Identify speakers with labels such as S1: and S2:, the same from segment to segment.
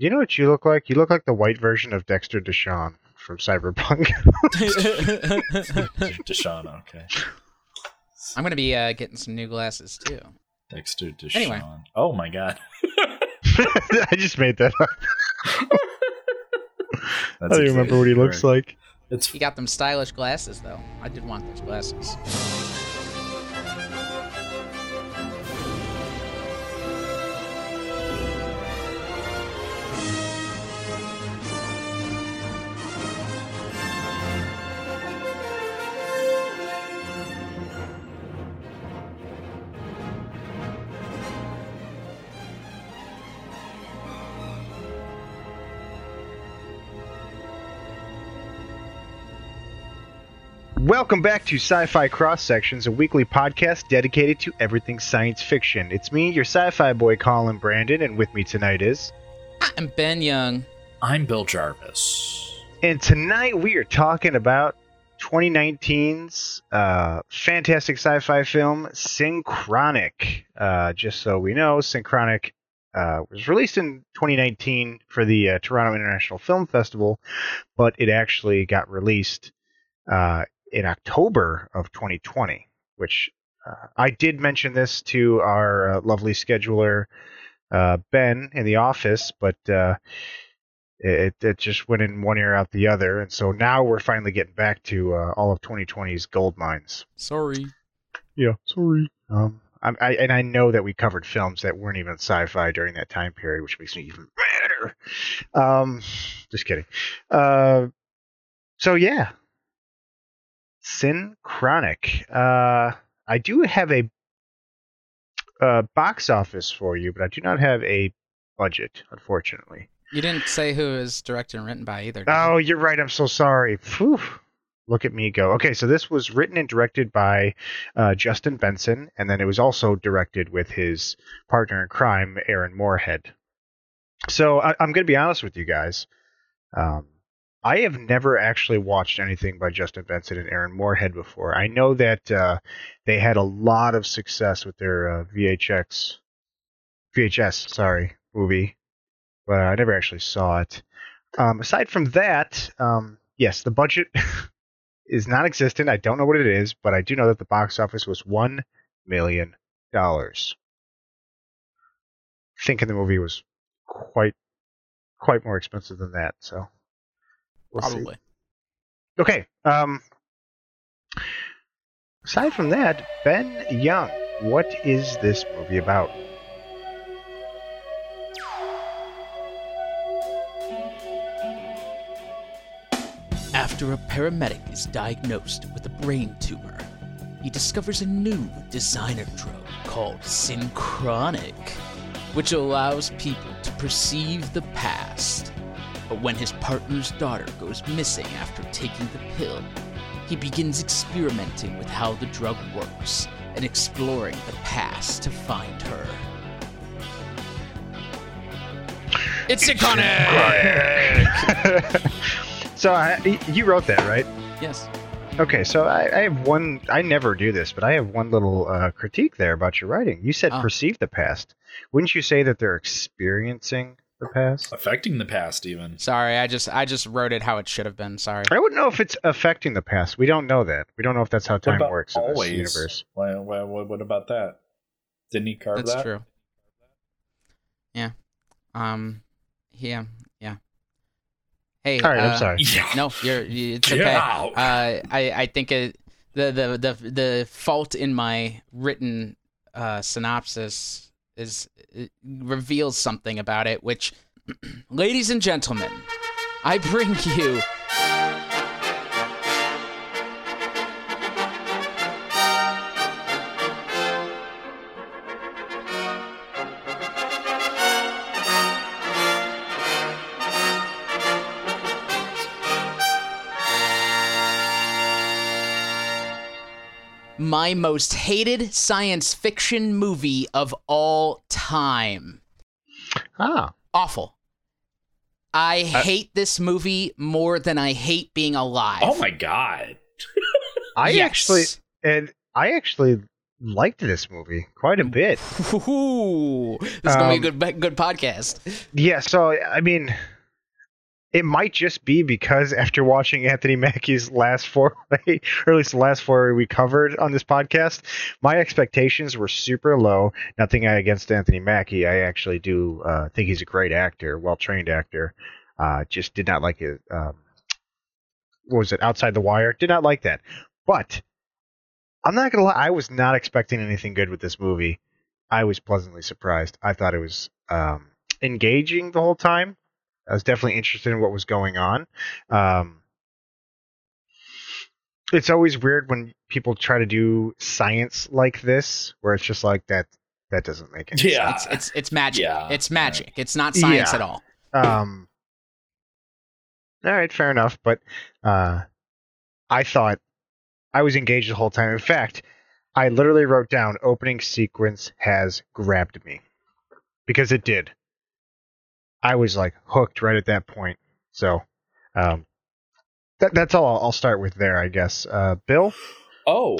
S1: You know what you look like? You look like the white version of Dexter Deshawn from Cyberpunk.
S2: Deshawn, okay.
S3: I'm gonna be uh, getting some new glasses too.
S2: Dexter Deshawn.
S3: Anyway.
S2: Oh my god.
S1: I just made that up. I don't even remember what he looks like.
S2: It's
S3: He got them stylish glasses though. I did want those glasses.
S1: Welcome back to Sci Fi Cross Sections, a weekly podcast dedicated to everything science fiction. It's me, your sci fi boy, Colin Brandon, and with me tonight is.
S3: I'm Ben Young.
S2: I'm Bill Jarvis.
S1: And tonight we are talking about 2019's uh, fantastic sci fi film, Synchronic. Uh, just so we know, Synchronic uh, was released in 2019 for the uh, Toronto International Film Festival, but it actually got released uh, in October of 2020, which uh, I did mention this to our uh, lovely scheduler, uh, Ben, in the office, but uh, it, it just went in one ear out the other. And so now we're finally getting back to uh, all of 2020's gold mines.
S3: Sorry.
S1: Yeah, sorry. Um, I, I, and I know that we covered films that weren't even sci-fi during that time period, which makes me even madder. Um, just kidding. Uh, so yeah, Synchronic. Uh, I do have a, uh box office for you, but I do not have a budget, unfortunately.
S3: You didn't say who was directed and written by either. did you?
S1: Oh, you're right. I'm so sorry. Phew. Look at me go. Okay, so this was written and directed by uh, Justin Benson, and then it was also directed with his partner in crime, Aaron Moorhead. So I, I'm going to be honest with you guys. Um, I have never actually watched anything by Justin Benson and Aaron Moorhead before. I know that uh, they had a lot of success with their uh, VHX, VHS, sorry, movie, but I never actually saw it. Um, aside from that, um, yes, the budget is non-existent. I don't know what it is, but I do know that the box office was one million dollars. Thinking the movie was quite, quite more expensive than that. So, we'll see.
S3: Probably.
S1: Okay. Um, aside from that, Ben Young, what is this movie about?
S4: After a paramedic is diagnosed with a brain tumor, he discovers a new designer drug called Synchronic, which allows people to perceive the past. But when his partner's daughter goes missing after taking the pill, he begins experimenting with how the drug works and exploring the past to find her.
S3: It's Synchronic!
S1: so I, you wrote that, right?
S3: yes.
S1: Okay, so I, I have one. I never do this, but I have one little uh, critique there about your writing. You said
S3: Ah.
S1: perceive the past. Wouldn't you say that they're experiencing the past?
S2: affecting the past even.
S3: Sorry, I just I just wrote it how it should have been. Sorry.
S1: I wouldn't know if it's affecting the past. We don't know that. We don't know if that's how
S2: What
S1: time
S2: about
S1: works in
S2: always?
S1: this universe.
S2: Why, why, what, what about that? Didn't he carve
S3: That's
S2: that?
S3: true. Yeah. Um. Yeah. Yeah. Hey.
S1: All right,
S3: uh,
S1: I'm sorry.
S2: Yeah.
S3: No, you're. you- It's
S2: Get
S3: okay.
S2: out.
S3: Uh, I I think it, the the the the fault in my written uh, synopsis is uh, reveals something about it, which, ladies and gentlemen, I bring you. My most hated science fiction movie of all time.
S1: Ah,
S3: Awful. I hate this movie more than I hate being alive.
S2: Oh my god.
S1: I
S3: Yes.
S1: actually and I actually liked this movie quite a bit.
S3: Ooh, this is gonna
S1: Um,
S3: be a good good podcast.
S1: Yeah, so I mean, it might just be because after watching Anthony Mackie's last four, or at least the last four we covered on this podcast, my expectations were super low. Nothing against Anthony Mackie. I actually do uh, think he's a great actor, well trained actor. Uh, just did not like it. Um, what was it? Outside the Wire. Did not like that. But I'm not gonna lie. I was not expecting anything good with this movie. I was pleasantly surprised. I thought it was um, engaging the whole time. I was definitely interested in what was going on. Um, it's always weird when people try to do science like this, where it's just like that. That doesn't make any sense.
S2: Yeah.
S3: It's it's it's magic.
S2: Yeah.
S3: It's magic. It's not science
S1: Yeah.
S3: at all.
S1: sense. Um, all right, fair enough. But uh, I thought I was engaged the whole time. In fact, I literally wrote down opening sequence has grabbed me because it did. I was like hooked right at that point. So, um, that, that's all I'll, I'll start with there, I guess. Uh, Bill?
S2: Oh,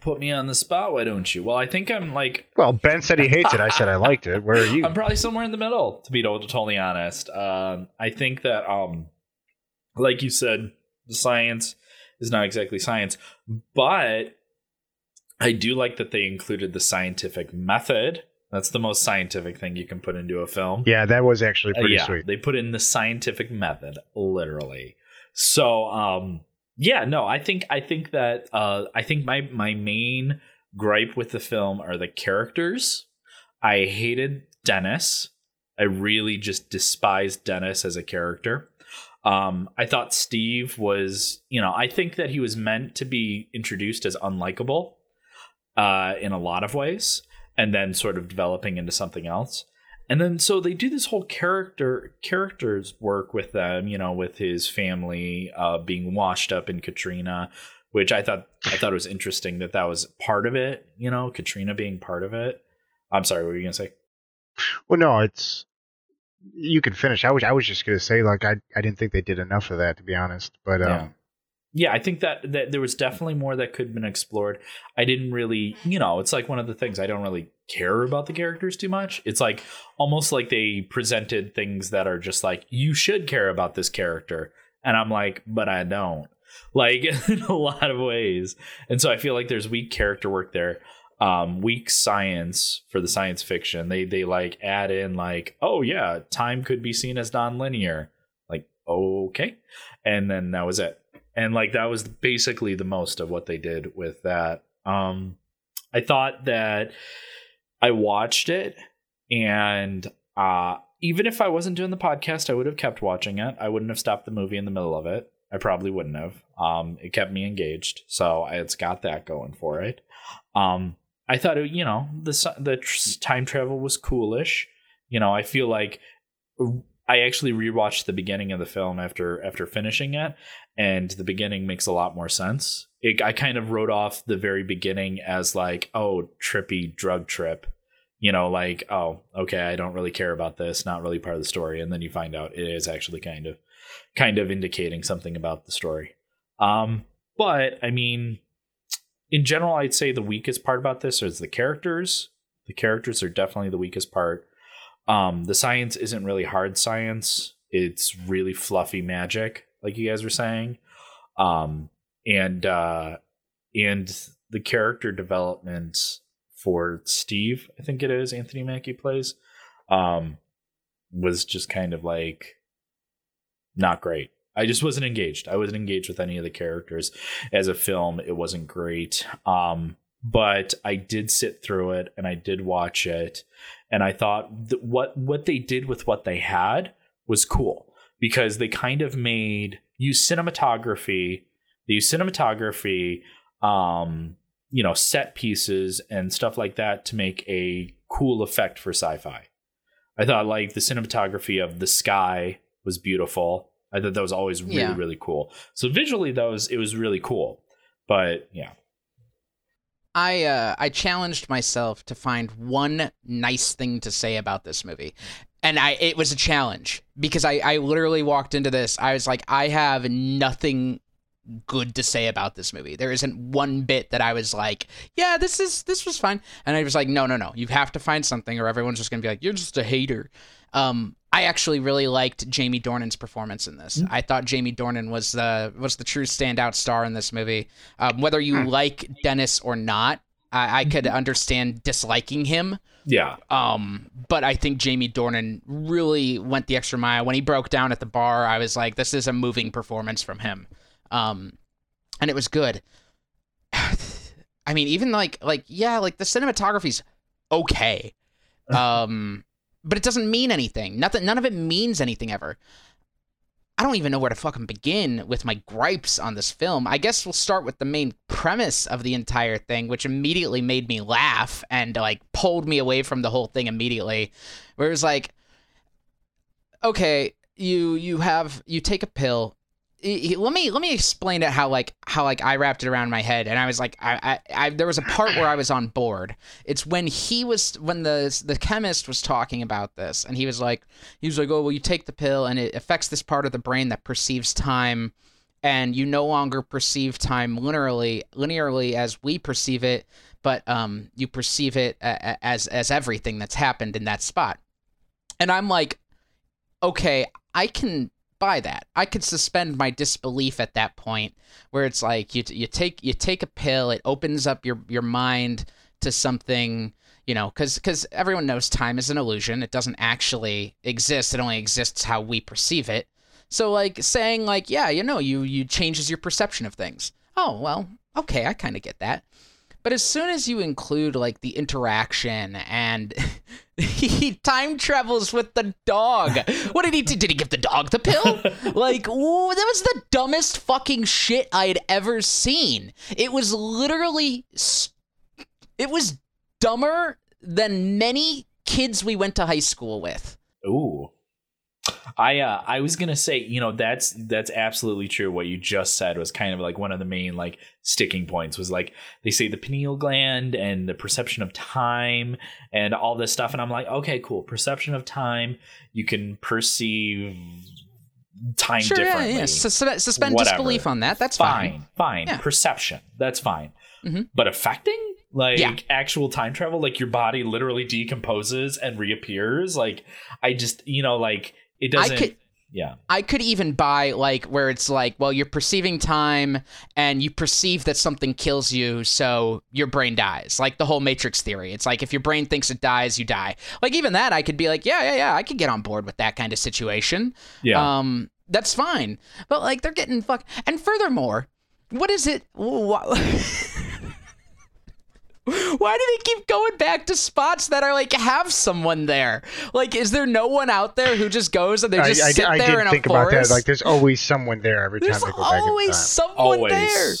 S2: put me on the spot, why don't you? Well, I think I'm like
S1: Well, Ben said he hates it. I said I liked it. Where are you?
S2: I'm probably somewhere in the middle, to be totally honest. Um, I think that, um, like you said, the science is not exactly science, but I do like that they included the scientific method. That's the most scientific thing you can put into a film.
S1: Yeah, that was actually
S2: Uh,
S1: pretty
S2: yeah,
S1: sweet.
S2: they put in the scientific method, literally. So, um, yeah, no, I think I think that uh, I think my my main gripe with the film are the characters. I hated Dennis. I really just despised Dennis as a character. Um, I thought Steve was, you know, I think that he was meant to be introduced as unlikable uh, in a lot of ways, and then sort of developing into something else. And then so they do this whole character characters work with them, you know, with his family uh, being washed up in Katrina, which I thought I thought it was interesting that that was part of it, you know, Katrina being part of it. I'm sorry, what were you gonna say?
S1: Well, no, it's you can finish. I was I was just gonna say like I I didn't think they did enough of that to be honest. But um,
S2: Yeah. I think that, that there was definitely more that could have been explored. I didn't really, you know, it's like one of the things I don't really care about the characters too much. It's like almost like they presented things that are just like, you should care about this character. And I'm like, but I don't. Like in a lot of ways. And so I feel like there's weak character work there. Um, weak science for the science fiction. They they like add in like, oh yeah, time could be seen as non-linear. Like, okay. And then that was it and like that was basically the most of what they did with that. Um i thought that i watched it and uh even if i wasn't doing the podcast i would have kept watching it. I wouldn't have stopped the movie in the middle of it. I probably wouldn't have. Um it kept me engaged so it's got that going for it. Um i thought it, you know the the time travel was coolish. You know i feel like I actually rewatched the beginning of the film after after finishing it, and the beginning makes a lot more sense. It, I kind of wrote off the very beginning as like, oh, trippy drug trip, you know, like, oh, okay, I don't really care about this, not really part of the story, and then you find out it is actually kind of kind of indicating something about the story. Um, but I mean, in general, I'd say the weakest part about this is the characters. The characters are definitely the weakest part. Um, the science isn't really hard science. It's really fluffy magic, like you guys were saying. Um, and uh, and the character development for Steve, I think it is Anthony Mackie plays, um, was just kind of like not great. I just wasn't engaged. I wasn't engaged with any of the characters as a film. It wasn't great. Um, but I did sit through it and I did watch it and I thought that what what they did with what they had was cool because they kind of made use cinematography, they use cinematography, um, you know, set pieces and stuff like that to make a cool effect for sci-fi. I thought like the cinematography of the sky was beautiful. I thought that was always really
S3: Yeah.
S2: really cool. So visually, that was it was really cool. But yeah,
S3: I uh, I challenged myself to find one nice thing to say about this movie, and I it was a challenge because I I literally walked into this. I was like, I have nothing good to say about this movie. There isn't one bit that I was like, yeah, this is this was fine. And I was like, no, no, no. You have to find something or everyone's just going to be like, you're just a hater. Um I actually really liked Jamie Dornan's performance in this. I thought Jamie Dornan was the was the true standout star in this movie. Um, whether you like Dennis or not, I, I could understand disliking him.
S2: Yeah.
S3: Um, but I think Jamie Dornan really went the extra mile. When he broke down at the bar, I was like, this is a moving performance from him. Um, and it was good. I mean, even like like yeah, like the cinematography's okay. Um, but it doesn't mean anything. Nothing none of it means anything ever. I don't even know where to fucking begin with my gripes on this film. I guess we'll start with the main premise of the entire thing, which immediately made me laugh and like pulled me away from the whole thing immediately. Where it was like, okay, you you have you take a pill. Let me let me explain it how like how like I wrapped it around my head and I was like I, I, I there was a part where I was on board. It's when he was when the the chemist was talking about this and he was like he was like oh well you take the pill and it affects this part of the brain that perceives time and you no longer perceive time linearly linearly as we perceive it but um you perceive it as as everything that's happened in that spot and i'm like okay i can buy that. I could suspend my disbelief at that point where it's like you you take you take a pill it opens up your your mind to something you know because because everyone knows time is an illusion. It doesn't actually exist. It only exists how we perceive it. So like saying like yeah you know you you changes your perception of things. Oh well okay i kind of get that but as soon as you include like the interaction and he time travels with the dog. What did he do? Did he give the dog the pill? like, whoa, that was the dumbest fucking shit I had ever seen. It was literally, it was dumber than many kids we went to high school with.
S2: Ooh. I uh I was gonna say, you know, that's that's absolutely true. What you just said was kind of like one of the main like sticking points was like they say the pineal gland and the perception of time and all this stuff, and I'm like, okay, cool. Perception of time, you can perceive time
S3: Sure, yeah,
S2: differently.
S3: yeah. Sus- suspend
S2: Whatever.
S3: disbelief on that. That's fine.
S2: fine, fine.
S3: Yeah.
S2: Perception, that's fine.
S3: Mhm.
S2: But affecting, like
S3: Yeah.
S2: actual time travel, like your body literally decomposes and reappears. Like I just, you know, like it
S3: I
S2: doesn't.
S3: could-
S2: yeah,
S3: I could even buy like where it's like, well, you're perceiving time and you perceive that something kills you, so your brain dies. Like the whole Matrix theory. It's like if your brain thinks it dies, you die. Like even that, I could be like, yeah, yeah, yeah, I could get on board with that kind of situation.
S2: yeah.
S3: Um, that's fine. But like they're getting fuck. And furthermore, what is it? wh- Why do they keep going back to spots that are like have someone there? Like, is there no one out there who just goes and they just
S1: I,
S3: sit
S1: I
S3: there in a
S1: think about
S3: forest?
S1: that. Like, there's always someone there every time
S3: There's
S1: they go back in
S3: always
S1: time.
S3: someone
S2: always,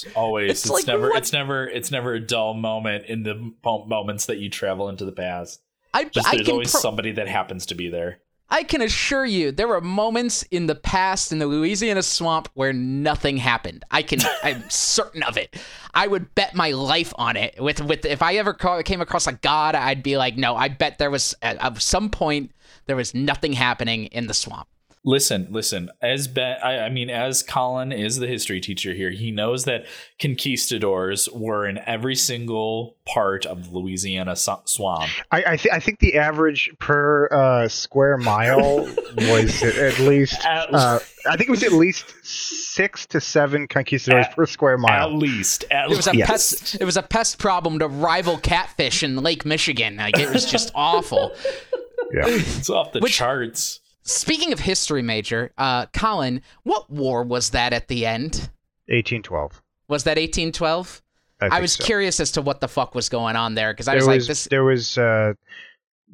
S3: there.
S2: always.
S3: It's
S2: It's,
S3: like,
S2: never.
S3: what-
S2: It's never. It's never a dull moment in the moments that you travel into the past.
S3: I,
S2: Just
S3: I
S2: there's
S3: can
S2: always
S3: pro-
S2: somebody that happens to be there.
S3: I can assure you there were moments in the past in the Louisiana swamp where nothing happened. I can I'm certain of it. I would bet my life on it. With with if I ever ca- came across a god, I'd be like, "No, I bet there was at, at some point there was nothing happening in the swamp."
S2: Listen, listen. As ben, I, I mean, as Colin is the history teacher here, he knows that conquistadors were in every single part of the Louisiana su- swamp.
S1: I I, th- I think the average per uh, square mile was at, at least.
S2: At-
S1: Uh, I think it was at least six to seven conquistadors
S2: At-
S1: per square mile.
S2: At least, at
S3: It was a
S2: least.
S3: pest. It was a pest problem to rival catfish in Lake Michigan. Like it was just awful.
S1: Yeah.
S2: It's off the
S3: Which-
S2: charts.
S3: Speaking of history major, uh, Colin, what war was that at the end?
S1: 1812.
S3: Was that 1812?
S1: I,
S3: I, was
S1: so.
S3: curious as to what the fuck was going on there because I was,
S1: was,
S3: like, this.
S1: there was uh,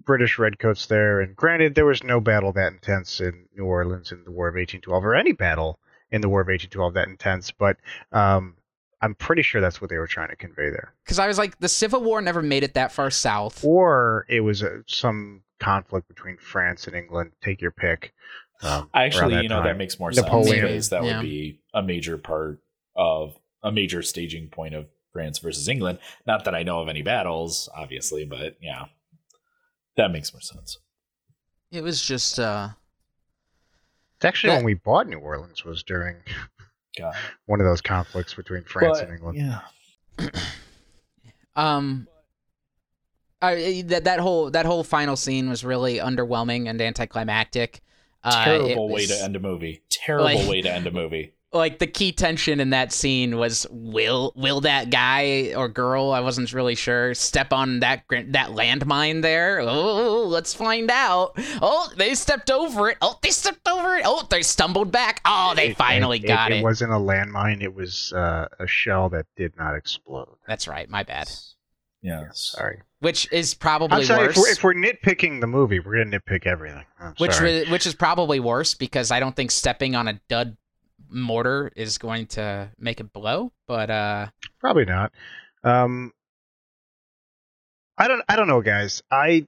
S1: British redcoats there, and granted, there was no battle that intense in New Orleans in the War of 1812, or any battle in the War of 1812 that intense. But um, I'm pretty sure that's what they were trying to convey there.
S3: Because I was like, the Civil War never made it that far south.
S1: Or it was uh, some conflict between France and England. Take your pick. Um,
S2: Actually, you know that makes more
S1: Napoleon.
S2: sense because that
S3: Yeah.
S2: would be a major part of a major staging point of France versus England. Not that I know of any battles, obviously, but yeah, that makes more sense.
S3: It was just, uh,
S1: It's actually
S3: that-
S1: when we bought New Orleans was during
S2: God.
S1: one of those conflicts between France
S2: But,
S1: and England.
S2: Yeah.
S3: Um, I, that that whole that whole final scene was really underwhelming and anticlimactic. Uh, it
S2: Terrible way
S3: was-
S2: to end a movie. Terrible
S3: like-
S2: way to end a movie.
S3: Like the key tension in that scene was will will that guy or girl I wasn't really sure step on that that landmine there? Oh, let's find out. Oh, they stepped over it. Oh, they stepped over it. Oh, they stumbled back. Oh, they
S1: It-
S3: finally
S1: it,
S3: got
S1: it.
S3: it.
S1: It wasn't a landmine. It was uh, a shell that did not explode.
S3: That's right. My bad.
S2: Yes.
S1: Sorry.
S3: Which is
S1: I'm
S3: probably
S1: sorry.
S3: worse.
S1: If we're, if we're nitpicking the movie, we're gonna nitpick everything. I'm
S3: which
S1: sorry.
S3: wa- which is probably worse because I don't think stepping on a dud mortar is going to make it blow. But uh,
S1: Probably not. Um, I don't. I don't know, guys. I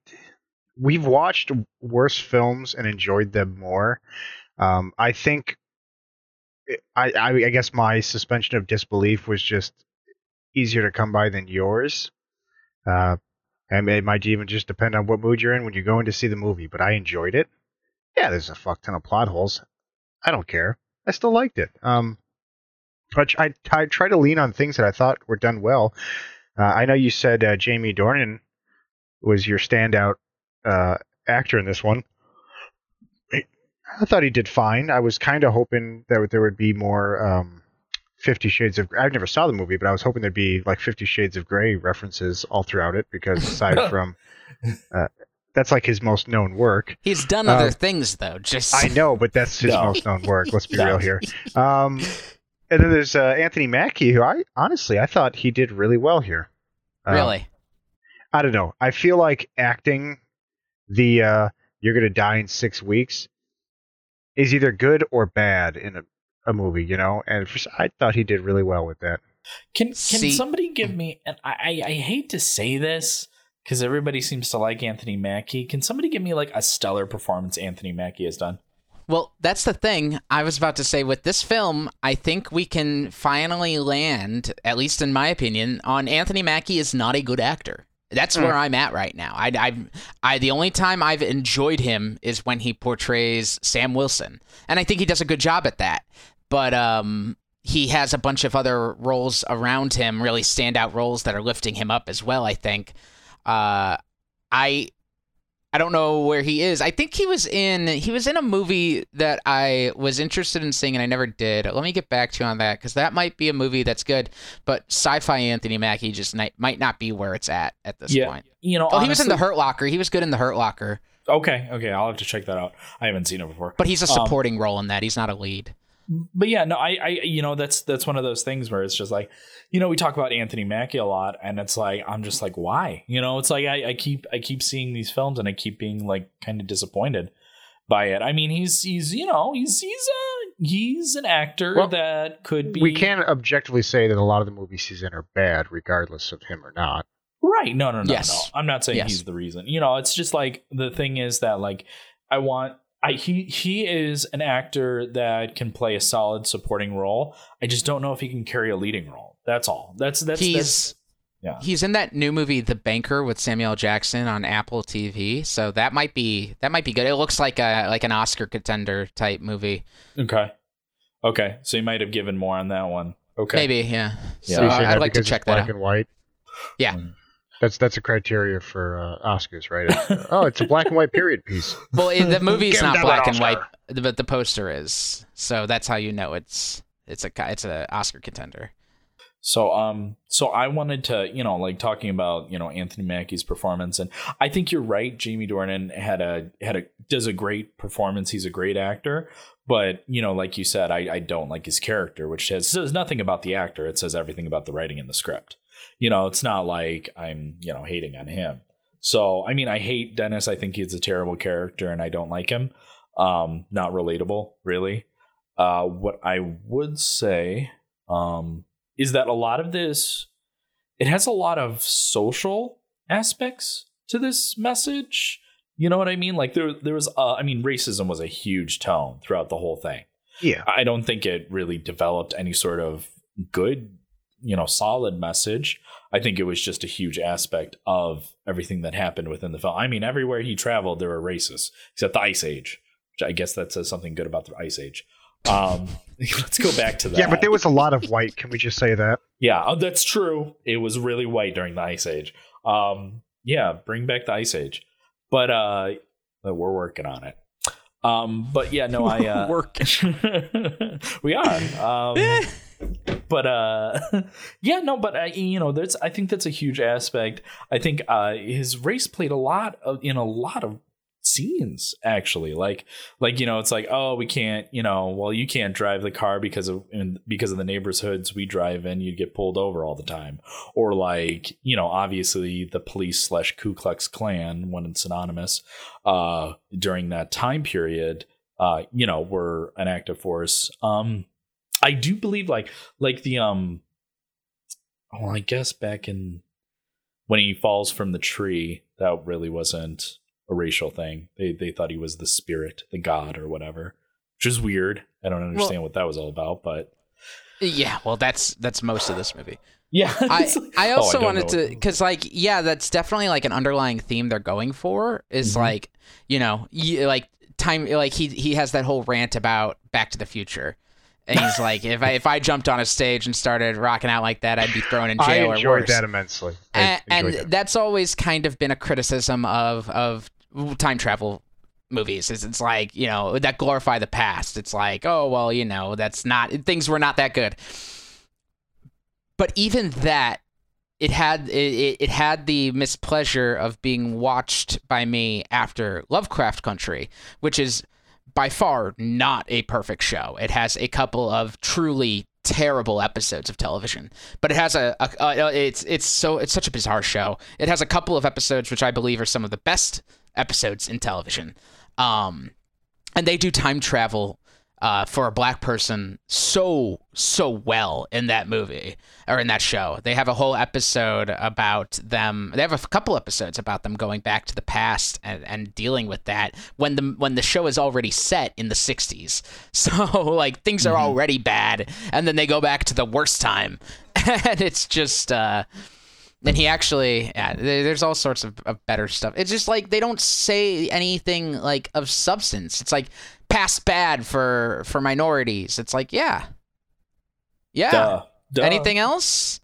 S1: we've watched worse films and enjoyed them more. Um, I think. I, I I guess my suspension of disbelief was just easier to come by than yours. Uh, and it might even just depend on what mood you're in when you're going to see the movie. But I enjoyed it. Yeah, there's a fuck ton of plot holes. I don't care. I still liked it. Um, but I, I try to lean on things that I thought were done well. Uh, I know you said uh, Jamie Dornan was your standout uh, actor in this one. I thought he did fine. I was kind of hoping that there would be more um, Fifty Shades of. I never saw the movie, but I was hoping there'd be like Fifty Shades of Grey references all throughout it because aside from uh, that's like his most known work.
S3: he's done other
S1: Um,
S3: things though. Just
S1: I know, but that's his
S2: No.
S1: most known work. Let's be
S2: No.
S1: real here. Um, and then there's uh, Anthony Mackie, who I honestly I thought he did really well here. Um,
S3: really.
S1: I don't know. I feel like acting the uh, "you're gonna die in six weeks" is either good or bad in a, a movie, you know. And for, I thought he did really well with that.
S2: Can can
S3: See-
S2: somebody give me? And I I, I hate to say this because everybody seems to like Anthony Mackie. Can somebody give me like a stellar performance Anthony Mackie has done?
S3: Well, that's the thing. I was about to say with this film, I think we can finally land, at least in my opinion, on Anthony Mackie is not a good actor. That's where I'm at right now. I, I, I, the only time I've enjoyed him is when he portrays Sam Wilson, and I think he does a good job at that. But um, he has a bunch of other roles around him, really standout roles that are lifting him up as well. I think. Uh, I I don't know where he is. I think he was in he was in a movie that I was interested in seeing and I never did. Let me get back to you on that because that might be a movie that's good. But sci-fi Anthony Mackie just ni- might not be where it's at at this
S2: Yeah,
S3: point.
S2: You know,
S3: Oh, he was in the Hurt Locker. He was good in the Hurt Locker,
S2: Okay, okay, I'll have to check that out. I haven't seen it before.
S3: but he's a
S2: Um,
S3: supporting role in that. He's not a lead.
S2: But yeah, no, I, I, you know, that's that's one of those things where it's just like, you know, we talk about Anthony Mackie a lot, and it's like I'm just like, why? You know, it's like I, I keep I keep seeing these films, and I keep being like kind of disappointed by it. I mean, he's he's you know he's he's a he's an actor
S1: Well,
S2: that could be
S1: We can't objectively say that a lot of the movies he's in are bad, regardless of him or not.
S2: Right. No, no, no,
S3: Yes.
S2: no. I'm not saying
S3: Yes.
S2: he's the reason. You know, it's just like the thing is that like I want I he he is an actor that can play a solid supporting role. I just don't know if he can carry a leading role. That's all. That's that's
S3: He's
S2: that's yeah.
S3: he's in that new movie The Banker with Samuel Jackson on Apple TV. So that might be that might be good. It looks like a like an Oscar contender type movie.
S2: Okay. Okay. So you might have given more on that one. Okay.
S3: Maybe, yeah.
S2: Yeah.
S3: So
S1: You're
S3: I'd like to check
S1: it's
S3: that
S1: black
S3: out.
S1: and white.
S3: Yeah.
S2: Mm.
S1: That's that's a criteria for uh, Oscars, right? It's- oh, it's a black and white period piece.
S3: Well, the movie's
S1: Give him
S3: not black and white, but the poster is. So that's how you know it's it's a it's a Oscar contender.
S2: So um so I wanted to, you know, like talking about, you know, Anthony Mackie's performance and I think you're right, Jamie Dornan had a had a does a great performance. He's a great actor, but you know, like you said, I I don't like his character, which says says nothing about the actor. It says everything about the writing and the script. You know, it's not like I'm, you know, hating on him. So, I mean, I hate Dennis. I think he's a terrible character and I don't like him. Um not relatable, really. Uh what I would say um is that a lot of this it has a lot of social aspects to this message you know what i mean like there there was uh, i mean racism was a huge tone throughout the whole thing
S1: Yeah.
S2: i don't think it really developed any sort of good you know solid message i think it was just a huge aspect of everything that happened within the film i mean everywhere he traveled there were racists except the ice age which i guess that says something good about the ice age Um, let's go back to that.
S1: Yeah, but there was a lot of white. Can we just say that?
S2: Yeah, oh, that's true. It was really white during the Ice Age. Um, yeah, bring back the Ice Age. But uh, we're working on it. Um, but yeah, no, I uh,
S3: Working.
S2: we are. Um, but uh, yeah, no, but uh, you know, there's. I think that's a huge aspect. I think uh, his race played a lot of, in a lot of scenes actually like like you know it's like oh we can't you know well you can't drive the car because of in, because of the neighborhoods we drive in you'd get pulled over all the time or like you know obviously the police slash ku klux klan when it's synonymous uh during that time period uh you know were an active force um i do believe like like the um well i guess back in when he falls from the tree that really wasn't a racial thing. They they thought he was the spirit, the god, or whatever, which is weird. I don't understand what that was all about, but
S3: Yeah, well, that's that's most of this movie.
S2: yeah.
S3: I I
S2: oh,
S3: also
S2: don't
S3: wanted to because like yeah, that's definitely like an underlying theme they're going for is
S2: Mhm.
S3: like you know y- like time like he he has that whole rant about Back to the Future. And he's like, if I if I jumped on a stage and started rocking out like that, I'd be thrown in
S1: I
S3: jail or
S1: enjoyed
S3: worse.
S1: that immensely. I
S3: and, and
S1: that.
S3: that's always kind of been a criticism of of time travel movies is it's like you know that glorify the past it's like oh well you know that's not things were not that good but even that it had it, it had the mispleasure of being watched by me after lovecraft country which is by far not a perfect show. It has a couple of truly terrible episodes of television but it has a, a, a it's it's so it's such a bizarre show. It has a couple of episodes which i believe are some of the best episodes in television. Um and they do time travel uh, for a black person so so well in that movie or in that show. They have a whole episode about them. They have a couple episodes about them going back to the past and, and dealing with that when the when the show is already set in the '60s. So like things are already bad, and then they go back to the worst time, and it's just. Uh, and he actually, yeah, there's all sorts of, of better stuff. It's just like they don't say anything like of substance. It's like past bad for for minorities. It's like, yeah, yeah.
S2: Duh. Duh.
S3: Anything else?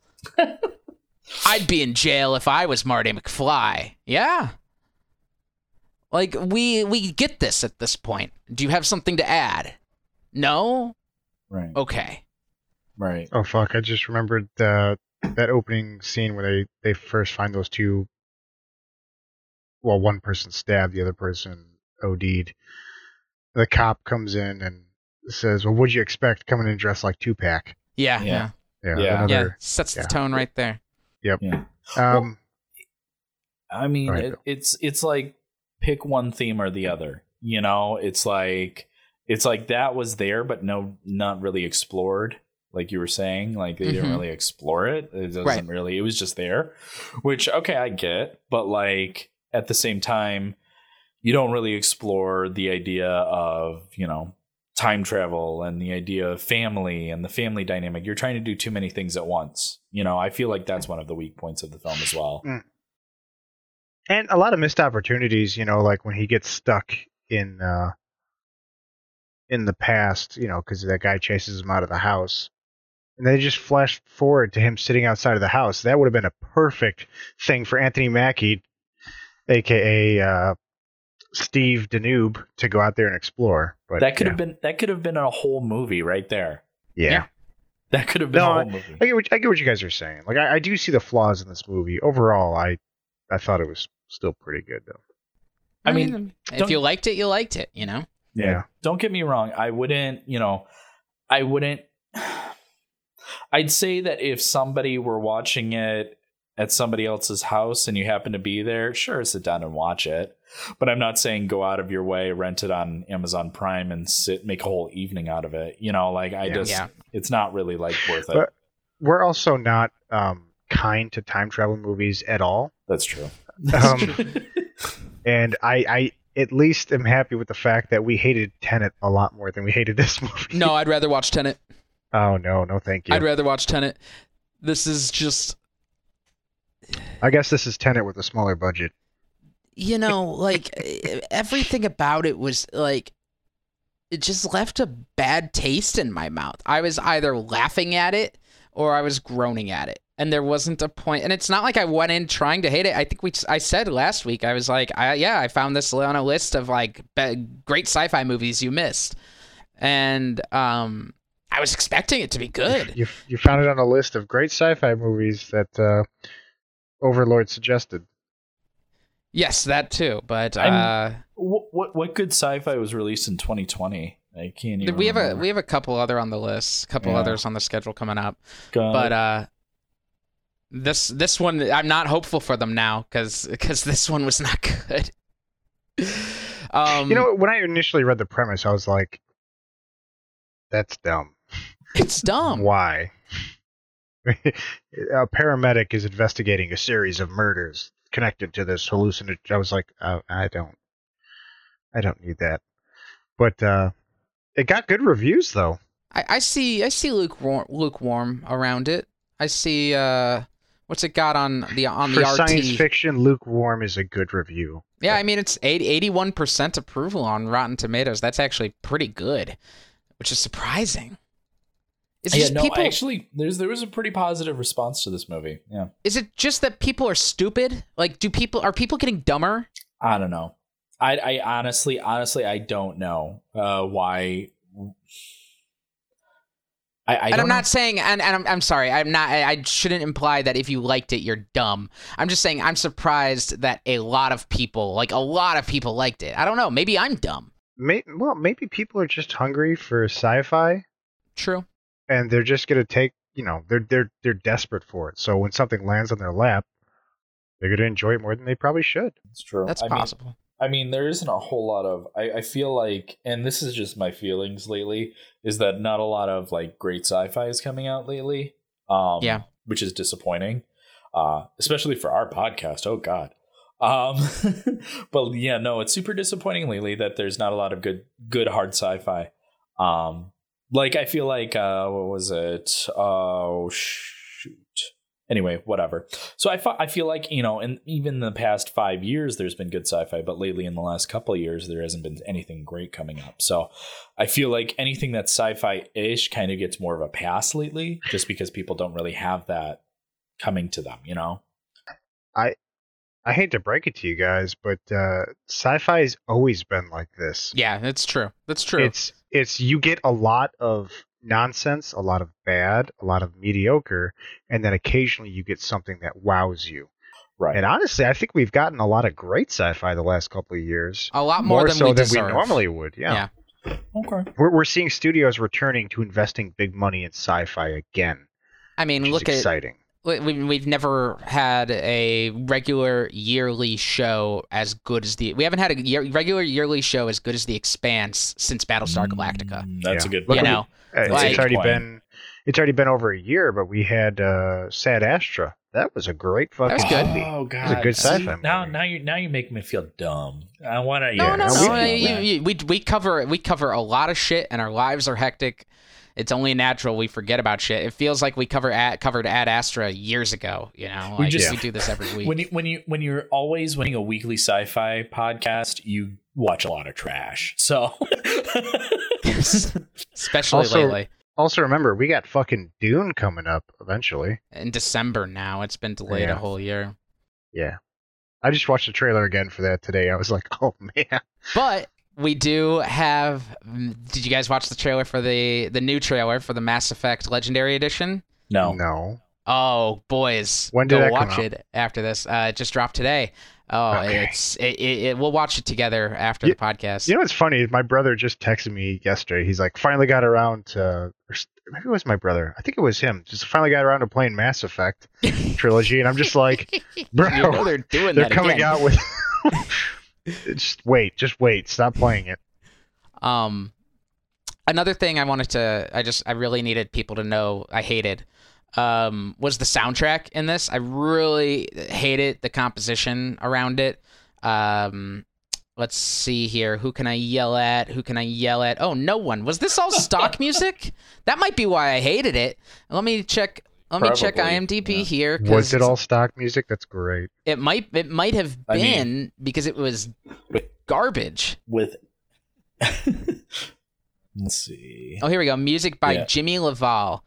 S3: I'd be in jail if I was Marty McFly. Yeah. Like we we get this at this point. Do you have something to add? No?
S2: Right.
S3: Okay.
S2: Right.
S1: Oh fuck! I just remembered the that opening scene where they they first find those two. Well, one person stabbed, the other person OD'd. The cop comes in and says, "Well, what'd you expect coming in dressed like Tupac?"
S3: Yeah.
S2: Yeah.
S3: Yeah.
S1: Yeah,
S2: Yeah.
S3: Yeah.
S1: another.
S3: Sets
S1: yeah.
S3: the tone right there.
S2: Yeah.
S1: Um,
S2: I mean,
S1: Go ahead,
S2: it, it's it's like pick one theme or the other. You know, it's like it's like that was there, but no, not really explored. Like you were saying, like they didn't
S3: Mhm.
S2: really explore it. It doesn't
S3: Right.
S2: really. It was just there, which okay, I get, but like at the same time, you don't really explore the idea of you know time travel and the idea of family and the family dynamic. You're trying to do too many things at once. You know, I feel like that's one of the weak points of the film as well.
S1: and a lot of missed opportunities. You know, like when he gets stuck in uh, in the past. You know, because that guy chases him out of the house, and they just flash forward to him sitting outside of the house. That would have been a perfect thing for Anthony Mackie, aka uh, Steve Denube, to go out there and explore. But
S2: that could
S1: yeah.
S2: have been that could have been a whole movie right there.
S1: yeah.
S3: Yeah.
S2: That could have been
S1: No,
S2: a whole movie.
S1: I get what I get what you guys are saying. Like I, I do see the flaws in this movie. Overall, I I thought it was still pretty good though.
S2: I mean,
S3: mm.
S2: if
S3: you liked it, you liked it, you know?
S1: Yeah.
S2: Don't get me wrong. I wouldn't, you know, I wouldn't. I'd say that if somebody were watching it at somebody else's house and you happen to be there, sure, sit down and watch it. But I'm not saying go out of your way, rent it on Amazon Prime, and sit make a whole evening out of it. You know, like I
S1: Yeah.
S2: just,
S3: Yeah.
S2: it's not really like worth it.
S1: But- We're also not um, kind to time travel movies at all.
S2: That's true.
S1: Um, And I, I at least am happy with the fact that we hated Tenet a lot more than we hated this movie.
S3: No, I'd rather watch Tenet.
S1: Oh no, no thank you.
S3: I'd rather watch Tenet. This is just
S1: I guess this is Tenet with a smaller budget.
S3: you know, like everything about it was like it just left a bad taste in my mouth. I was either laughing at it or I was groaning at it. And there wasn't a point and it's not like I went in trying to hate it. I think we I said last week I was like, I, yeah, I found this on a list of like great sci-fi movies you missed. And um I was expecting it to be good.
S1: You you found it on a list of great sci-fi movies that uh, Overlord suggested.
S3: Yes, that too. But uh,
S2: What, what what good sci-fi was released in 2020? I can't even.
S3: we have a we have a couple other on the list, a couple
S2: Yeah.
S3: others on the schedule coming up.
S2: God.
S3: But uh, this this one I'm not hopeful for them now because because this one was not good. um,
S1: you know, when I initially read the premise, I was like, "That's dumb.
S3: it's dumb.
S1: Why?" a paramedic is investigating a series of murders connected to this hallucinatory. I was like, oh, I don't, I don't need that. But uh, it got good reviews though.
S3: I, I see I see lukewarm, lukewarm around it. I see uh, what's it got on the on
S1: For
S3: the RT?
S1: science fiction, lukewarm is a good review.
S3: Yeah, I mean it's 81 percent approval on Rotten Tomatoes. That's actually pretty good, which is surprising. Is it
S2: yeah,
S3: just
S2: no,
S3: people?
S2: actually, there's there was a pretty positive response to this movie. Yeah,
S3: Is it just that people are stupid? Like, do people are people getting dumber?
S2: I don't know. I I honestly, honestly, I don't know uh, why. I, I
S3: and I'm
S2: know.
S3: not saying, and, and I'm, I'm sorry, I'm not. I, I shouldn't imply that if you liked it, you're dumb. I'm just saying I'm surprised that a lot of people, like a lot of people, liked it. I don't know. Maybe I'm dumb.
S1: May, well, maybe people are just hungry for sci-fi,
S3: True.
S1: And they're just gonna take. You know, they're they're they're desperate for it. So when something lands on their lap, they're gonna enjoy it more than they probably should.
S2: It's true.
S3: That's
S2: I mean,
S3: possible.
S2: I mean, there isn't a whole lot of. I, I feel like, and this is just my feelings lately, is that not a lot of like great sci-fi is coming out lately. Um,
S3: Yeah.
S2: which is disappointing, uh, especially for our podcast. Oh God. Um, but yeah, no, it's super disappointing lately that there's not a lot of good, good hard sci-fi. Um, like I feel like, uh, what was it? Oh shoot. Anyway, whatever. So I, fe- I feel like you know, and even in the past five years, there's been good sci-fi, but lately in the last couple of years, there hasn't been anything great coming up. So I feel like anything that's sci-fi-ish kind of gets more of a pass lately, just because people don't really have that coming to them. You know?
S1: I hate to break it to you guys, but uh, sci-fi has always been like this.
S3: Yeah, that's true. That's true.
S1: It's it's you get a lot of nonsense, a lot of bad, a lot of mediocre, and then occasionally you get something that wows you.
S2: Right.
S1: And honestly, I think we've gotten a lot of great sci-fi the last couple of years.
S3: a lot more, than
S1: so
S3: we
S1: than we normally would. Yeah.
S3: Yeah.
S2: okay.
S1: We're we're seeing studios returning to investing big money in sci-fi again.
S3: I mean,
S1: Which
S3: look
S1: is
S3: at
S1: exciting.
S3: We, we- we've never had a regular yearly show as good as the we haven't had a year, regular yearly show as good as the Expanse since Battlestar Galactica.
S2: Mm, that's
S1: Yeah.
S2: a good.
S1: Look
S3: you know,
S1: Uh,
S3: Like-
S1: it's already been it's already been over a year, but we had uh, Ad Astra. That was a great fucking that
S3: was good.
S1: movie.
S2: Oh
S1: was
S2: god,
S1: a good
S2: See,
S1: sci-fi
S2: Now,
S1: movie.
S2: now you now you make me feel dumb. I want to.
S3: no,
S2: Yeah,
S3: no,
S1: no,
S3: no.
S1: we-
S3: you- you- we we cover we cover a lot of shit, and our lives are hectic. It's only natural we forget about shit. It feels like we cover at, covered Ad Astra years ago. You know,
S2: We
S3: like
S2: just-
S3: we do this every week.
S2: when you when you when you're always winning a weekly sci-fi podcast, you watch a lot of trash. So
S3: Especially
S1: Also-
S3: lately
S1: Also, remember we got fucking Dune coming up eventually.
S3: in December. Now it's been delayed
S1: Yeah.
S3: a whole year.
S1: Yeah, I just watched the trailer again for that today. I was like, oh man.
S3: But we do have. mm, Did you guys watch the trailer for the the new trailer for the Mass Effect Legendary Edition?
S2: no,
S1: No.
S3: Oh, boys,
S1: When did
S3: go
S1: that come
S3: watch
S1: out?
S3: it after this. Uh, it just dropped today. Oh,
S1: Okay.
S3: it's it, it, it. We'll watch it together after
S1: You-
S3: the podcast.
S1: You know what's funny? My brother just texted me yesterday. He's like, finally got around to. or Maybe it was my brother. I think it was him. Just finally got around to playing Mass Effect trilogy, and I'm just like, bro,
S3: you know they're doing
S1: they're
S3: that
S1: coming
S3: again.
S1: out with. just wait, just wait. Stop playing it.
S3: Um, another thing I wanted to, I just, I really needed people to know I hated, um, was the soundtrack in this. I really hated the composition around it. Um, let's see here. Who can I yell at? Who can I yell at? Oh, no one. Was this all stock music? That might be why I hated it. Let me check. Let me check
S2: Probably,
S3: IMDb
S2: yeah.
S3: here. 'cause
S1: Was it all stock music? That's great.
S3: It might. It might have
S2: I
S3: been
S2: mean-
S3: because it was
S2: Wait.
S3: garbage.
S2: with Let's see.
S3: Oh, here we go. Music by
S2: Yeah.
S3: Jimmy LaValle.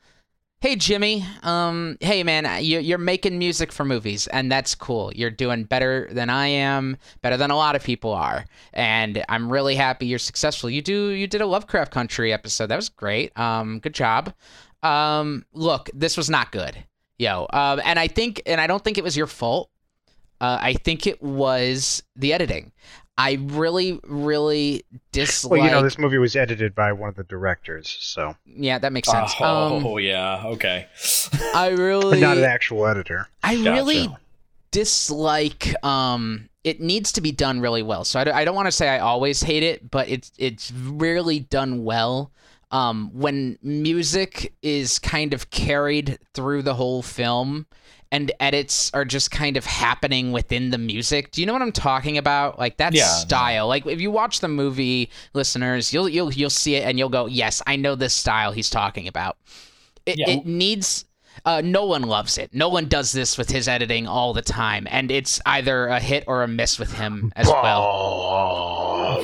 S3: Hey Jimmy, um, hey man, you, you're making music for movies, and that's cool. You're doing better than I am, better than a lot of people are, and I'm really happy you're successful. You do, you did a Lovecraft Country episode, that was great. Um, good job. Um, look, this was not good, yo. Um, and I think, and I don't think it was your fault. Uh, I think it was the editing. I really, really dislike.
S1: Well, you know, this movie was edited by one of the directors, so
S3: yeah, that makes sense.
S2: Oh,
S3: um,
S2: yeah. Okay.
S3: I really,
S1: not an actual editor.
S3: I
S2: Gotcha.
S3: really dislike um it needs to be done really well so i, I don't want to say i always hate it but it's it's rarely done well um when music is kind of carried through the whole film and edits are just kind of happening within the music do you know what i'm talking about like that
S2: Yeah, no.
S3: style like if you watch the movie listeners you'll you'll you'll see it and you'll go yes i know this style he's talking about it,
S2: Yeah.
S3: it needs uh, one loves it. No one does this with his editing all the time, and it's either a hit or a miss with him as well.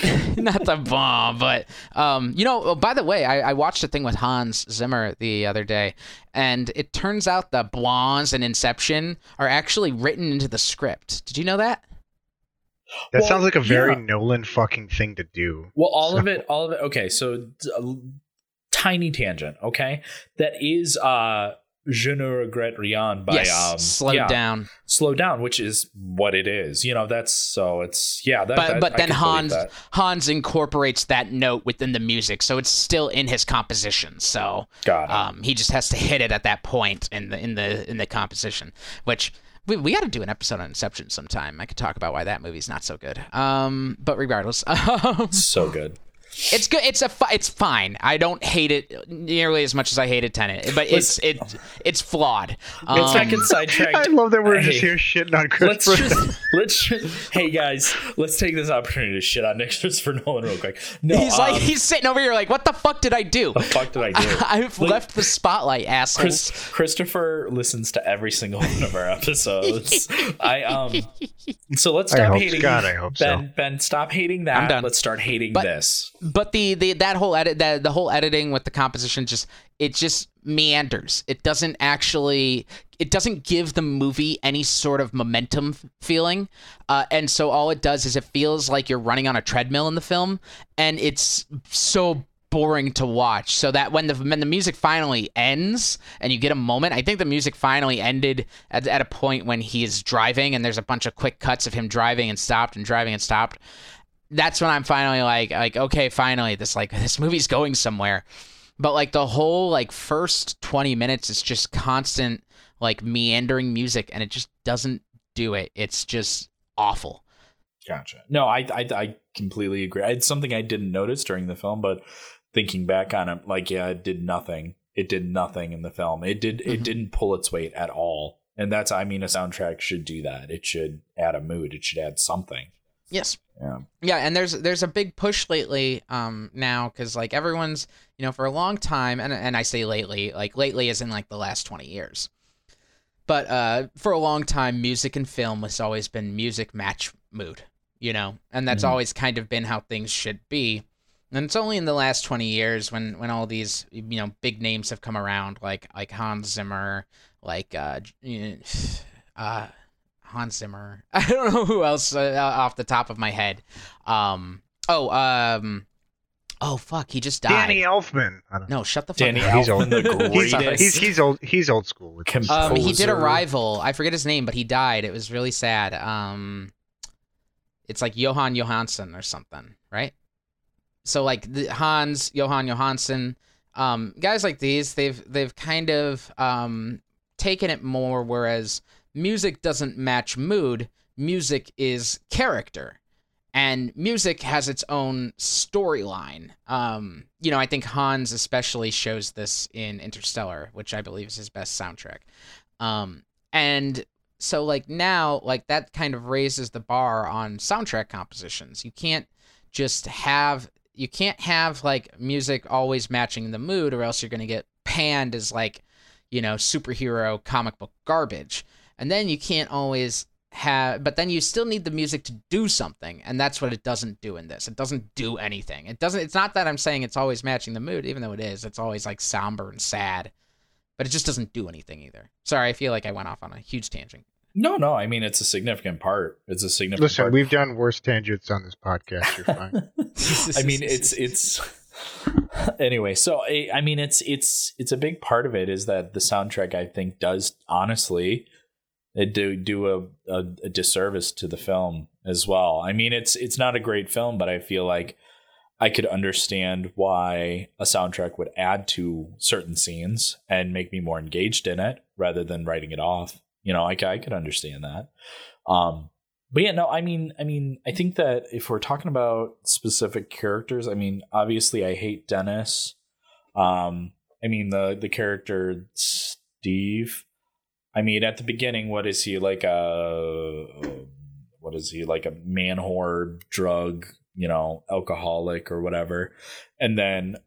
S3: Not the bomb, but um, you know. oh, By the way, I, I watched a thing with Hans Zimmer the other day, and it turns out the blondes and Inception are actually written into the script. Did you know that?
S1: That
S2: Well,
S1: sounds like a very
S2: yeah.
S1: Nolan fucking thing to do.
S2: Well, all
S1: So-
S2: of it, all of it. Okay, so d- a l- tiny tangent. Okay, that is uh, "Je ne regrette rien" by
S3: yes.
S2: um,
S3: slow
S2: yeah,
S3: down.
S2: slow down, which is what it is. You know, that's so it's yeah. That,
S3: but
S2: that-
S3: but
S2: I
S3: then Hans. Hans incorporates that note within the music, so it's still in his composition. So um, he just has to hit it at that point in the in the in the composition, which. We, we got to do an episode on Inception sometime. I could talk about why that movie's not so good. Um, but regardless, um,
S2: so good.
S3: It's good. It's a fi- it's fine. I don't hate it nearly as much as I hated Tenet, but it's it it's flawed.
S2: Let's
S3: Um,
S2: not get sidetracked.
S1: I love that we're just
S2: Hey,
S1: here shitting on
S2: Let's
S1: Christopher.
S2: just let's just hey guys, let's take this opportunity to shit on Nick Christopher Nolan real quick. No,
S3: he's like
S2: um,
S3: he's sitting over here like, what the fuck did I do?
S2: the fuck did I do?
S3: I've
S2: Like-
S3: left the spotlight, assholes.
S2: Chris, Christopher listens to every single one of our episodes. I um. So let's
S1: I
S2: stop
S1: hope-
S2: hating.
S1: God, I hope so.
S2: Ben, Ben, stop hating that.
S3: I'm done.
S2: Let's start hating
S3: But-
S2: this.
S3: But the, the that whole edit that the whole editing with the composition just it just meanders. It doesn't actually it doesn't give the movie any sort of momentum feeling. Uh, and so all it does is it feels like you're running on a treadmill in the film and it's so boring to watch. So that when the when the music finally ends and you get a moment i think the music finally ended at, at a point when he is driving and there's a bunch of quick cuts of him driving and stopped and driving and stopped that's when I'm finally like like okay, finally this like this movie's going somewhere. But like the whole like first 20 minutes is just constant like meandering music and it just doesn't do it. It's just awful.
S2: Gotcha. No, I, I I completely agree. It's something I didn't notice during the film, but thinking back on it, like yeah, it did nothing. It did nothing in the film. It did it
S3: Mhm.
S2: didn't pull its weight at all. And that's I mean a soundtrack should do that. It should add a mood. It should add something.
S3: Yes.
S2: Yeah.
S3: Yeah, and there's there's a big push lately um now cuz like everyone's, you know, for a long time and and I say lately, like lately is in like the last 20 years. But uh for a long time music and film has always been music match mood, you know. And that's
S2: Mhm.
S3: always kind of been how things should be. And it's only in the last 20 years when when all these, you know, big names have come around like like Hans Zimmer, like uh uh Hans Zimmer. I don't know who else uh, off the top of my head. Um. Oh. Um. Oh fuck! He just died.
S1: Danny Elfman. I don't know.
S3: No, shut the fuck
S2: Danny
S3: up.
S1: He's
S2: Elfman,
S1: old.
S2: the
S1: He's,
S2: greatest.
S1: he's he's old. He's old school. With
S3: Um, he did Arrival. I forget his name, but he died. It was really sad. Um, it's like Jóhann Jóhannsson or something, right? So like the Hans Jóhann Jóhannsson, um, guys like these, they've they've kind of um taken it more. Whereas music doesn't match mood. Music is character. And music has its own storyline. Um, you know, I think Hans especially shows this in Interstellar, which I believe is his best soundtrack. Um, and so like now, like that kind of raises the bar on soundtrack compositions. You can't just have you can't have like music always matching the mood, or else you're gonna get panned as like, you know, superhero comic book garbage. And then you can't always have but then you still need the music to do something and that's what it doesn't do in this it doesn't do anything it doesn't it's not that i'm saying it's always matching the mood even though it is it's always like somber and sad but it just doesn't do anything either sorry i feel like i went off on a huge tangent
S2: No, no. I mean, it's a significant part. It's a significant.
S1: Listen,
S2: part.
S1: we've done worse tangents on this podcast. You're fine.
S2: I mean, it's it's. Anyway, so I, I mean, it's it's it's a big part of it is that the soundtrack I think does honestly it do do a, a, a disservice to the film as well. I mean, it's it's not a great film, but I feel like I could understand why a soundtrack would add to certain scenes and make me more engaged in it rather than writing it off. You know, I, I could understand that. Um, but yeah, no, I mean, I mean, I think that if we're talking about specific characters, I mean, obviously, I hate Dennis. Um, I mean the the character Steve. I mean, at the beginning, what is he like a what is he like a man whore, drug, you know, alcoholic or whatever, and then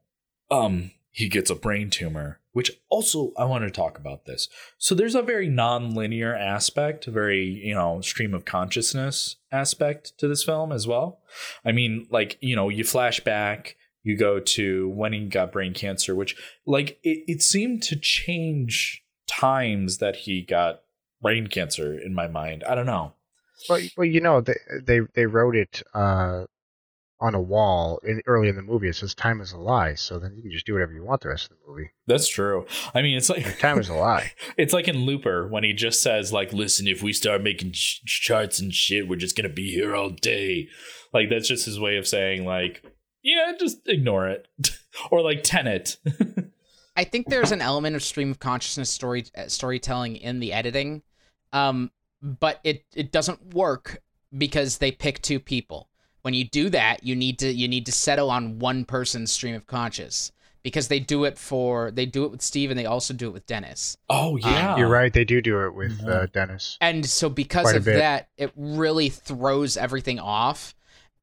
S2: um he gets a brain tumor which also I want to talk about this. So there's a very non-linear aspect, a very, you know, stream of consciousness aspect to this film as well. I mean, like, you know, you flash back, you go to when he got brain cancer, which like it, it seemed to change times that he got brain cancer in my mind. I don't know.
S1: Well, well, you know, they they they wrote it uh, on a wall in, early in the movie. It says "time is a lie," so then you can just do whatever you want the rest of the movie.
S2: That's true. I mean, it's like
S1: Time is a lie.
S2: it's like in Looper when he just says like, "Listen, if we start making ch- charts and shit, we're just gonna be here all day." Like that's just his way of saying like, "Yeah, just ignore it," or like Tenet.
S3: I think there's an element of stream of consciousness story uh, storytelling in the editing, um, but it it doesn't work because they pick two people. When you do that, you need to you need to settle on one person's stream of conscious because they do it for they do it with Steve and they also do it with Dennis.
S2: oh yeah,
S1: You're right. They do do it with
S2: Mhm.
S1: uh, Dennis.
S3: And so because
S1: Quite
S3: of that, it really throws everything off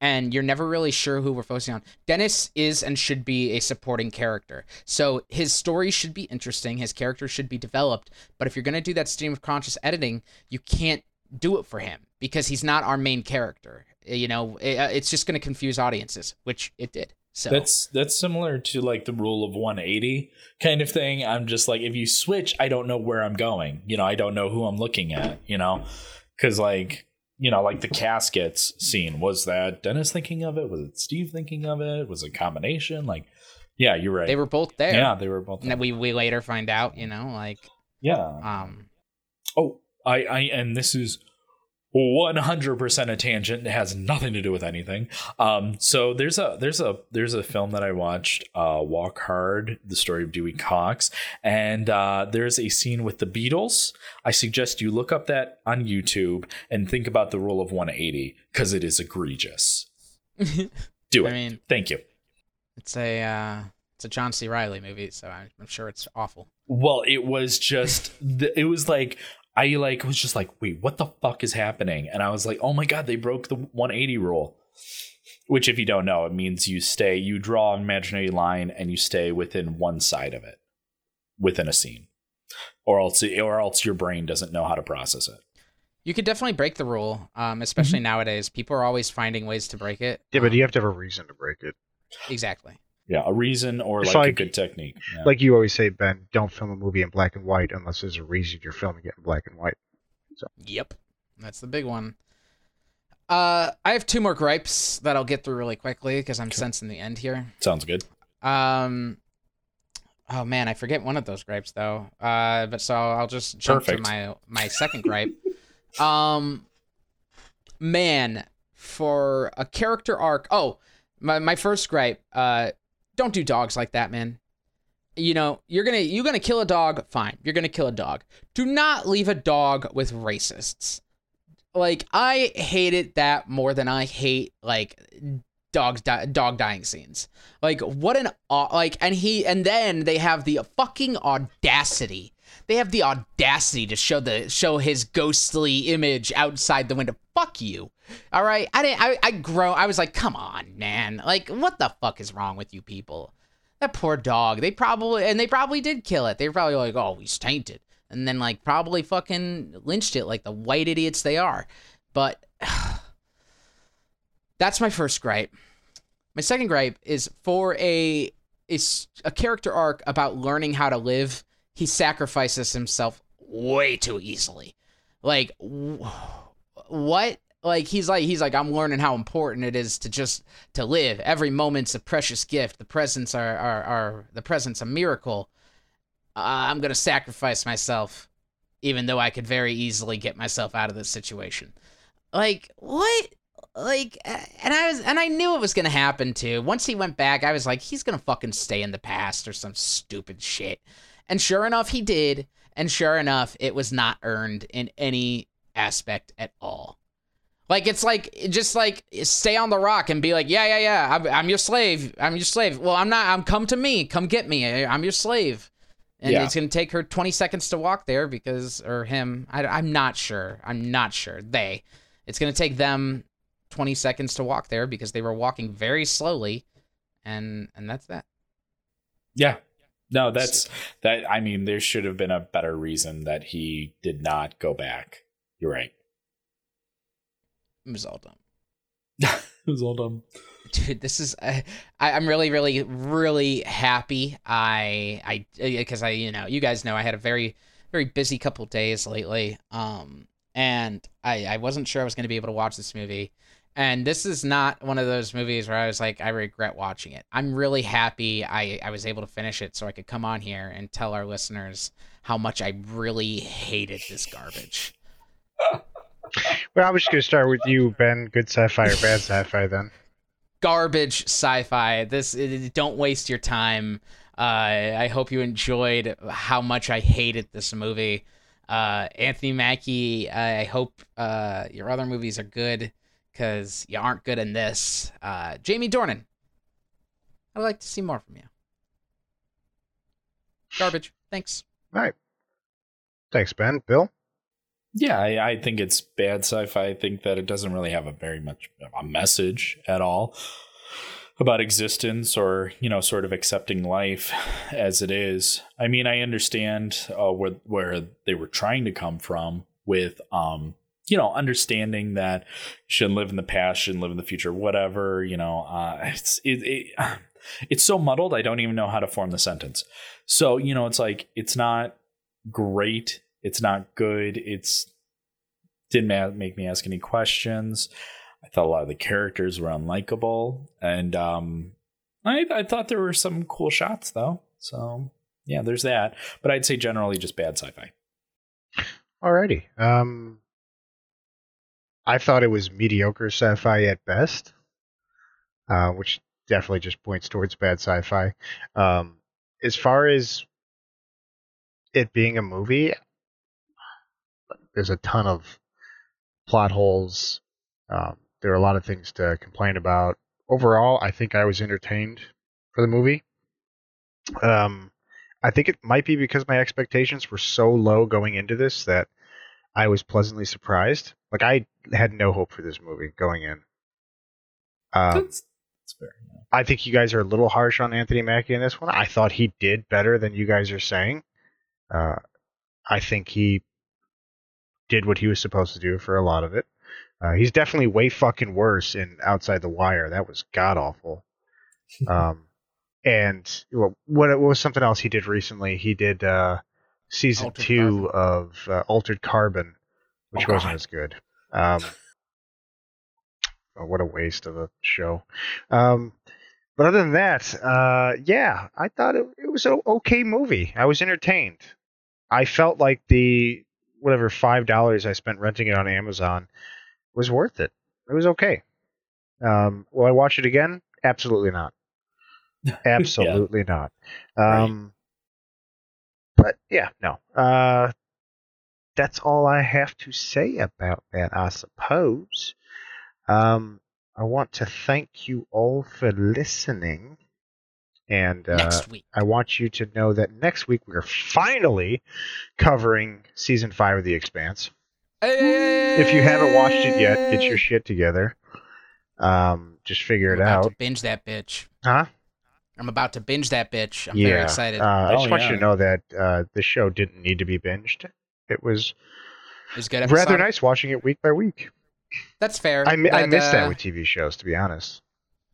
S3: and you're never really sure who we're focusing on. Dennis is and should be a supporting character. So his story should be interesting, his character should be developed, but if you're going to do that stream of conscious editing, you can't do it for him because he's not our main character. You know, it- uh, it's just going to confuse audiences, which it did. So
S2: That's that's similar to like the rule of 180 kind of thing. I'm just like if you switch, I don't know where I'm going. You know, I don't know who I'm looking at, you know? Cuz like, you know, like the caskets scene, was that Dennis thinking of it? Was it Steve thinking of it? Was it a combination? Like yeah, you're right.
S3: they were both there.
S2: Yeah, they were both
S3: And we we later find out, you know, like
S2: Yeah.
S3: um
S2: Oh, I, I, and this is 100% a tangent. It has nothing to do with anything. Um, so there's a, there's a, there's a film that I watched, uh, Walk Hard, the story of Dewey Cox. And, uh, there's a scene with the Beatles. I suggest you look up that on YouTube and think about the rule of 180 because it is egregious. Do it.
S3: I mean,
S2: Thank you.
S3: it's a uh it's a John C. Reilly movie, so I'm, I'm sure it's awful.
S2: Well, it was just it was like I like was just like, wait, what the fuck is happening? And I was like, oh my god, they broke the 180 rule. Which, if you don't know, it means you stay, you draw an imaginary line, and you stay within one side of it, within a scene, or else, or else your brain doesn't know how to process it.
S3: You could definitely break the rule, um, especially nowadays. People are always finding ways to break it.
S1: Yeah, but
S3: Um,
S1: you have to have a reason to break it.
S3: exactly.
S2: Yeah, a reason or
S1: It's
S2: like, a good technique. Yeah.
S1: Like you always say, Ben, don't film a movie in black and white unless there's a reason you're filming it in black and white. So.
S3: Yep, that's the big one. Uh, I have two more gripes that I'll get through really quickly because I'm sensing the end here.
S2: sounds good.
S3: Um, oh man, I forget one of those gripes though. Uh, but so I'll just jump
S2: Perfect.
S3: to my my second gripe. Um, man, for a character arc. Oh, my my first gripe. Uh, don't do dogs like that, man. You know, you're gonna you're gonna kill a dog. Fine, you're gonna kill a dog. Do not leave a dog with racists. Like I hated that more than I hate like dogs di- dog dying scenes. Like what an like and he and then they have the fucking audacity. They have the audacity to show the show his ghostly image outside the window. Fuck you. All right. I didn't I I grow I was like, "Come on, man. Like what the fuck is wrong with you people?" That poor dog. They probably and they probably did kill it. They were probably like, "Oh, he's tainted." and then like probably fucking lynched it like the white idiots they are. But that's my first gripe. My second gripe is for a is a character arc about learning how to live. He sacrifices himself way too easily. Like wh- what? Like he's like he's like I'm learning how important it is to just to live. Every moment's a precious gift. The presents are are, are the presents a miracle. Uh, I'm gonna sacrifice myself, even though I could very easily get myself out of this situation. Like what? Like, and I was, and I knew it was gonna happen too. Once he went back, I was like, he's gonna fucking stay in the past or some stupid shit. And sure enough, he did. And sure enough, it was not earned in any aspect at all. Like it's like just like stay on the rock and be like, yeah, yeah, yeah, I'm, I'm your slave. I'm your slave. Well, I'm not. I'm come to me. Come get me. I'm your slave. And
S2: Yeah.
S3: it's gonna take her 20 seconds to walk there because, or him. I, I'm not sure. I'm not sure. They. It's gonna take them 20 seconds to walk there because they were walking very slowly, and and that's that.
S2: Yeah. No, that's that. I mean, there should have been a better reason that he did not go back. You're right.
S3: It was all dumb.
S2: it was all dumb.
S3: dude this is uh, I, i'm really really really happy i i because i you know you guys know i had a very very busy couple days lately um and i i wasn't sure i was going to be able to watch this movie and this is not one of those movies where i was like i regret watching it i'm really happy i i was able to finish it so i could come on here and tell our listeners how much i really hated this garbage
S1: Well, I was just gonna start with you, Ben. Good sci-fi or bad sci-fi? Then
S3: garbage sci-fi. This it- don't waste your time. Uh, I hope you enjoyed how much I hated this movie. Uh, Anthony Mackie, I hope uh, your other movies are good because you aren't good in this. Uh, Jamie Dornan, I'd like to see more from you. Garbage. Thanks.
S1: all right. Thanks, Ben. Bill.
S2: Yeah, I, I think it's bad sci-fi. I think that it doesn't really have a very much a message at all about existence or you know sort of accepting life as it is. I mean, I understand uh, where where they were trying to come from with um you know understanding that shouldn't live in the past, shouldn't live in the future, whatever. You know, uh, it's it, it it's so muddled. I don't even know how to form the sentence. So you know, it's like it's not great. It's not good. It's didn't make me ask any questions. I thought a lot of the characters were unlikable, and um, I, I thought there were some cool shots though. So yeah, there's that. But I'd say generally just bad sci-fi.
S1: Alrighty. Um, I thought it was mediocre sci-fi at best, uh, which definitely just points towards bad sci-fi. Um, as far as it being a movie, there's a ton of plot holes. Um, there are a lot of things to complain about. Overall, I think I was entertained for the movie. Um, I think it might be because my expectations were so low going into this that I was pleasantly surprised. Like I had no hope for this movie going in. Um,
S2: that's, that's fair. yeah.
S1: I think you guys are a little harsh on Anthony Mackie in this one. I thought he did better than you guys are saying. Uh, I think he did what he was supposed to do for a lot of it. Uh, he's definitely way fucking worse in Outside the Wire. That was god awful. Um, and what, what was something else he did recently? He did uh, season
S3: Altered
S1: two of uh, Altered Carbon, which
S2: Oh,
S1: wasn't
S2: God.
S1: as good. Um, oh, what a waste of a show. Um, but other than that, uh, yeah, I thought it, it was an okay movie. I was entertained. I felt like the whatever five dollars I spent renting it on Amazon was worth it. It was okay. Um, will I watch it again? Absolutely not. Absolutely not. Um, But yeah, no. Uh, that's all I have to say about that, I suppose. Um, I want to thank you all for listening. And uh,
S3: Next week.
S1: I want you to know that next week we're finally covering season five of The Expanse. If you haven't watched it yet, get your shit together. Um, just figure it
S3: We're about
S1: out.
S3: binge that bitch.
S1: Huh?
S3: I'm about to binge that bitch. I'm very excited.
S1: Uh, I
S2: Oh,
S1: just want
S2: yeah.
S1: you to know that uh, this show didn't need to be binged. It was
S3: it was a good. Episode.
S1: rather nice watching it week by week.
S3: That's fair.
S1: I, mi- I miss
S3: uh,
S1: that with TV shows, to be honest.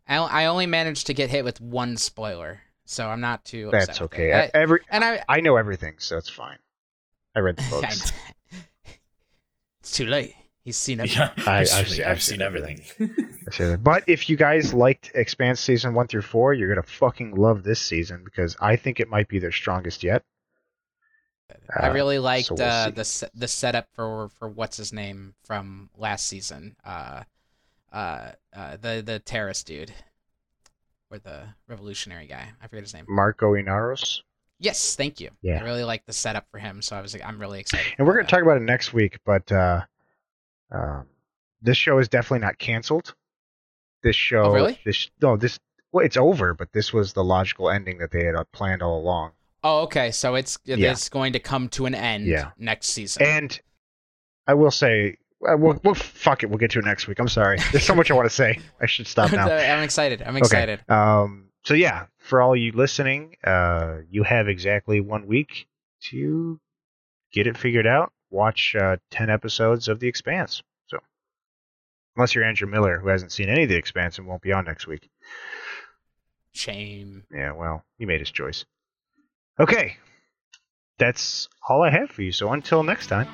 S3: I, I only managed to get hit with one spoiler, so I'm not too. upset
S1: That's
S3: with
S1: okay.
S3: it. I-
S1: Every
S3: and I.
S1: I know everything, so it's fine. I read the books.
S3: it's too late. He's seen it.
S2: Yeah,
S1: I-
S2: I've,
S1: I've
S2: seen,
S1: seen-
S2: I've
S1: I've
S2: seen
S1: seen
S2: everything.
S1: I say that. But if you guys liked Expanse season one through four, you're gonna fucking love this season because I think it might be their strongest yet.
S3: I
S1: Uh,
S3: really liked
S1: so we'll
S3: uh, the the setup for for what's his name from last season. Uh, uh, uh, the the terrorist dude, or the revolutionary guy. I forget his name.
S1: Marco Inaros.
S3: Yes, thank you.
S1: Yeah.
S3: I really like the setup for him, so I was I'm really excited.
S1: And we're going to talk about it next week, but uh, um, this show is definitely not canceled. This show,
S3: Oh, really?
S1: This no, this well, it's over, but this was the logical ending that they had uh, planned all along.
S3: Oh, okay. So it's
S1: Yeah.
S3: it's going to come to an end
S1: Yeah.
S3: next season.
S1: And I will say, uh, we'll, we'll fuck it. We'll get to it next week. I'm sorry. There's so much I want to say. I should stop now.
S3: I'm excited. I'm excited.
S1: Okay. Um. So yeah, for all you listening, uh, you have exactly one week to get it figured out. Watch uh, ten episodes of The Expanse. So, unless you're Andrew Miller, who hasn't seen any of The Expanse and won't be on next week.
S3: Shame.
S1: Yeah. Well, he made his choice. Okay. That's all I have for you. So until next time.